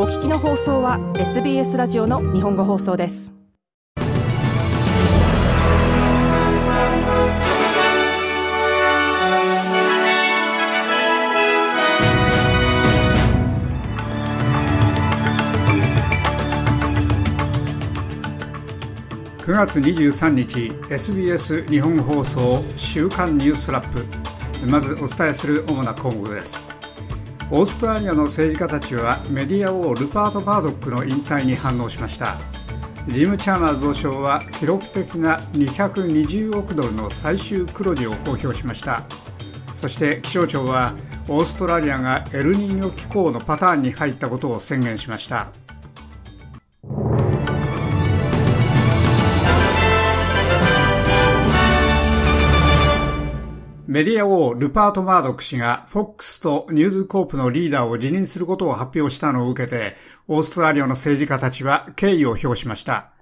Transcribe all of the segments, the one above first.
お聞きの放送は SBS ラジオの日本語放送です。9月23日 SBS 日本放送週刊ニュースラップ。まずお伝えする主な項目です。オーストラリアの政治家たちはメディア王ルパート・バードックの引退に反応しました。ジム・チャーマー増相は記録的な220億ドルの最終黒字を公表しました。そして気象庁はオーストラリアがエルニーニョ気候のパターンに入ったことを宣言しました。メディア王ルパート・マードック氏が FOX とニューズコープのリーダーを辞任することを発表したのを受けて、オーストラリアの政治家たちは敬意を表しました。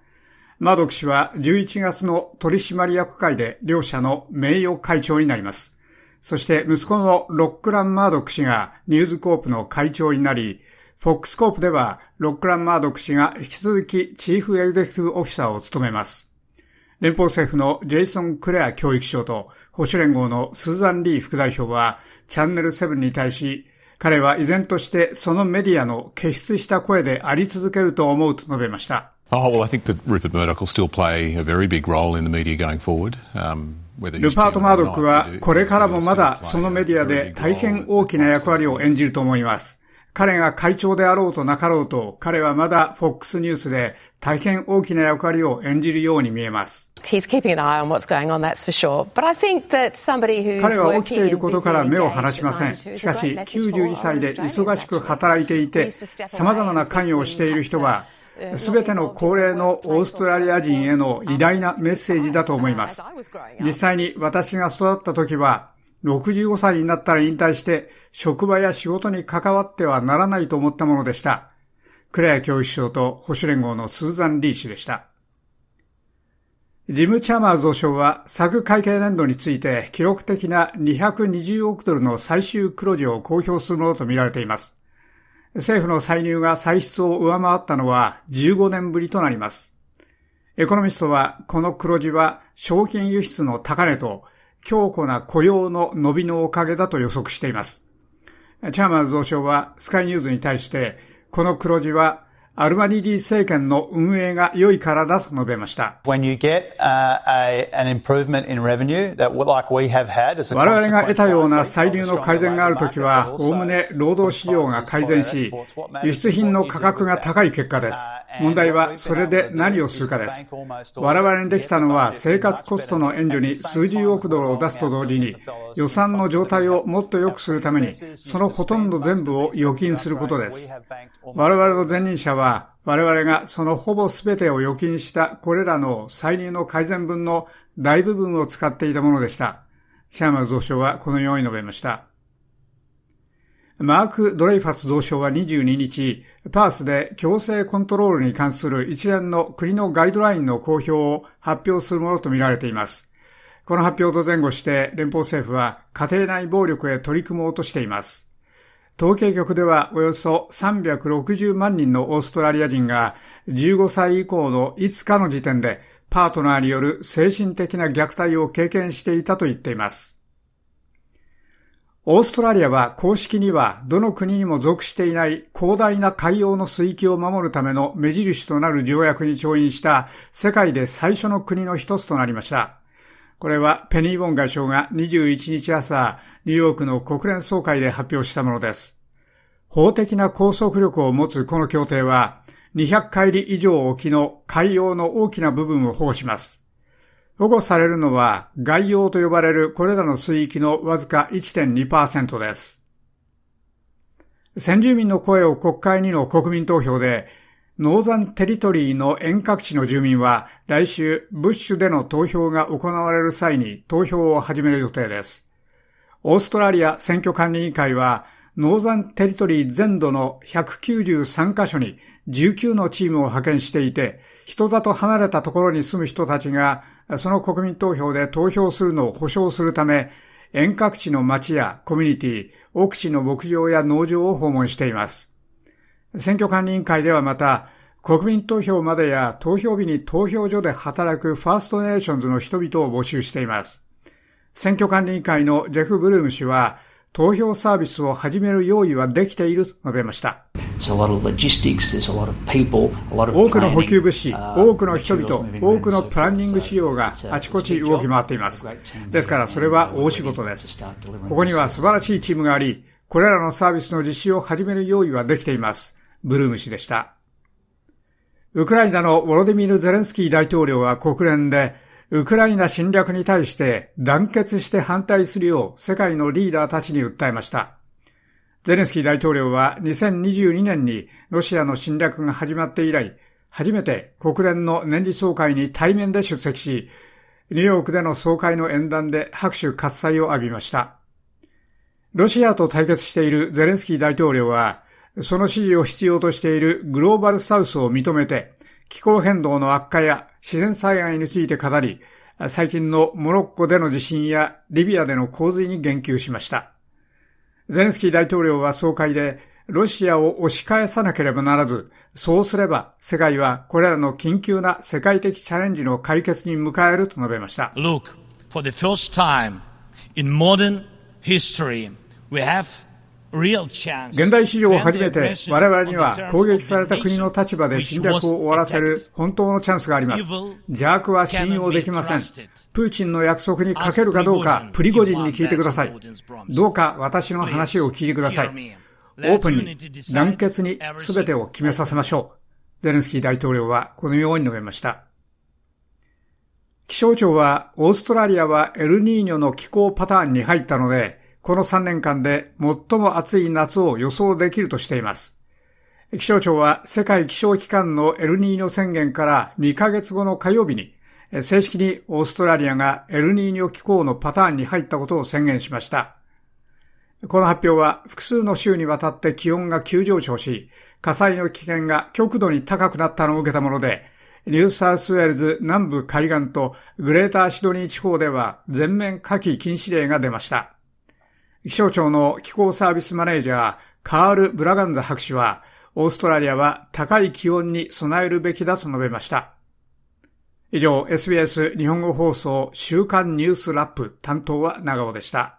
マードック氏は11月の取締役会で両社の名誉会長になります。そして息子のロックラン・マードック氏がニューズコープの会長になり、フォックスコープではロックラン・マードック氏が引き続きチーフエグゼクティブオフィサーを務めます。連邦政府のジェイソン・クレア教育相と保守連合のスーザン・リー副代表はチャンネル7に対し彼は依然としてそのメディアの傑出した声であり続けると思うと述べました。Oh, well, I think that Rupert Murdoch will still play a very big role in the media going forward. Um, ルパート・マードックはこれからもまだそのメディアで大変大きな役割を演じると思います。彼が会長であろうとなかろうと、彼はまだ FOX ニュースで大変大きな役割を演じるように見えます。彼は起きていることから目を離しません。しかし、92歳で忙しく働いていて、様々な関与をしている人は、すべての高齢のオーストラリア人への偉大なメッセージだと思います。実際に私が育った時は、65歳になったら引退して職場や仕事に関わってはならないと思ったものでした。クレア教育省と保守連合のスーザン・リー氏でした。ジム・チャーマー増相は昨会計年度について記録的な220億ドルの最終黒字を公表するものとみられています。政府の歳入が歳出を上回ったのは15年ぶりとなります。エコノミストはこの黒字は商品輸出の高値と強固な雇用の伸びのおかげだと予測しています。チャーマー増相はスカイニューズに対して、この黒字はアルマニディ政権の運営が良いからだと述べました。我々が得たような歳入の改善があるときは、おおむね労働市場が改善し、輸出品の価格が高い結果です。問題はそれで何をするかです。我々にできたのは生活コストの援助に数十億ドルを出すと同時に予算の状態をもっと良くするためにそのほとんど全部を預金することです。我々の前任者は我々がそのほぼ全てを預金したこれらの歳入の改善分の大部分を使っていたものでした。シャーマー増相はこのように述べました。マーク・ドレイファス同相は22日、パースで強制コントロールに関する一連の国のガイドラインの公表を発表するものとみられています。この発表と前後して連邦政府は家庭内暴力へ取り組もうとしています。統計局ではおよそ360万人のオーストラリア人が15歳以降の5日の時点でパートナーによる精神的な虐待を経験していたと言っています。オーストラリアは公式にはどの国にも属していない広大な海洋の水域を守るための目印となる条約に調印した世界で最初の国の一つとなりました。これはペニー・ウォン外相が21日朝、ニューヨークの国連総会で発表したものです。法的な拘束力を持つこの協定は、200海里以上沖の海洋の大きな部分を保護します。保護されるのは外洋と呼ばれるこれらの水域のわずか1.2%です。先住民の声を国会にの国民投票で、ノーザンテリトリーの遠隔地の住民は来週ブッシュでの投票が行われる際に投票を始める予定です。オーストラリア選挙管理委員会はノーザンテリトリー全土の193カ所に19のチームを派遣していて、人里離れたところに住む人たちがその国民投票で投票するのを保障するため、遠隔地の町やコミュニティ、奥地の牧場や農場を訪問しています。選挙管理委員会ではまた、国民投票までや投票日に投票所で働くファーストネーションズの人々を募集しています。選挙管理委員会のジェフ・ブルーム氏は、投票サービスを始める用意はできていると述べました。多くの補給物資、多くの人々、多くのプランニング資料があちこち動き回っています。ですからそれは大仕事です。ここには素晴らしいチームがあり、これらのサービスの実施を始める用意はできています。ブルーム氏でした。ウクライナのウォロディミル・ゼレンスキー大統領は国連で、ウクライナ侵略に対して団結して反対するよう世界のリーダーたちに訴えました。ゼレンスキー大統領は2022年にロシアの侵略が始まって以来、初めて国連の年次総会に対面で出席し、ニューヨークでの総会の演談で拍手喝采を浴びました。ロシアと対決しているゼレンスキー大統領は、その支持を必要としているグローバルサウスを認めて、気候変動の悪化や自然災害について語り、最近のモロッコでの地震やリビアでの洪水に言及しました。ゼレンスキー大統領は総会で、ロシアを押し返さなければならず、そうすれば世界はこれらの緊急な世界的チャレンジの解決に迎えると述べました。Look, for the first time in modern history, we have 現代史上初めて我々には攻撃された国の立場で侵略を終わらせる本当のチャンスがあります。邪悪は信用できません。プーチンの約束にかけるかどうか、プリゴジンに聞いてください。どうか私の話を聞いてください。オープンに、団結に全てを決めさせましょう。ゼレンスキー大統領はこのように述べました。気象庁は、オーストラリアはエルニーニョの気候パターンに入ったので、この3年間で最も暑い夏を予想できるとしています。気象庁は世界気象機関のエルニーニョ宣言から2ヶ月後の火曜日に正式にオーストラリアがエルニーニョ気候のパターンに入ったことを宣言しました。この発表は複数の週にわたって気温が急上昇し、火災の危険が極度に高くなったのを受けたもので、ニューサウスウェールズ南部海岸とグレーターシドニー地方では全面火器禁止令が出ました。気象庁の気候サービスマネージャー、カール・ブラガンザ博士は、オーストラリアは高い気温に備えるべきだと述べました。以上、SBS 日本語放送週刊ニュースラップ担当は長尾でした。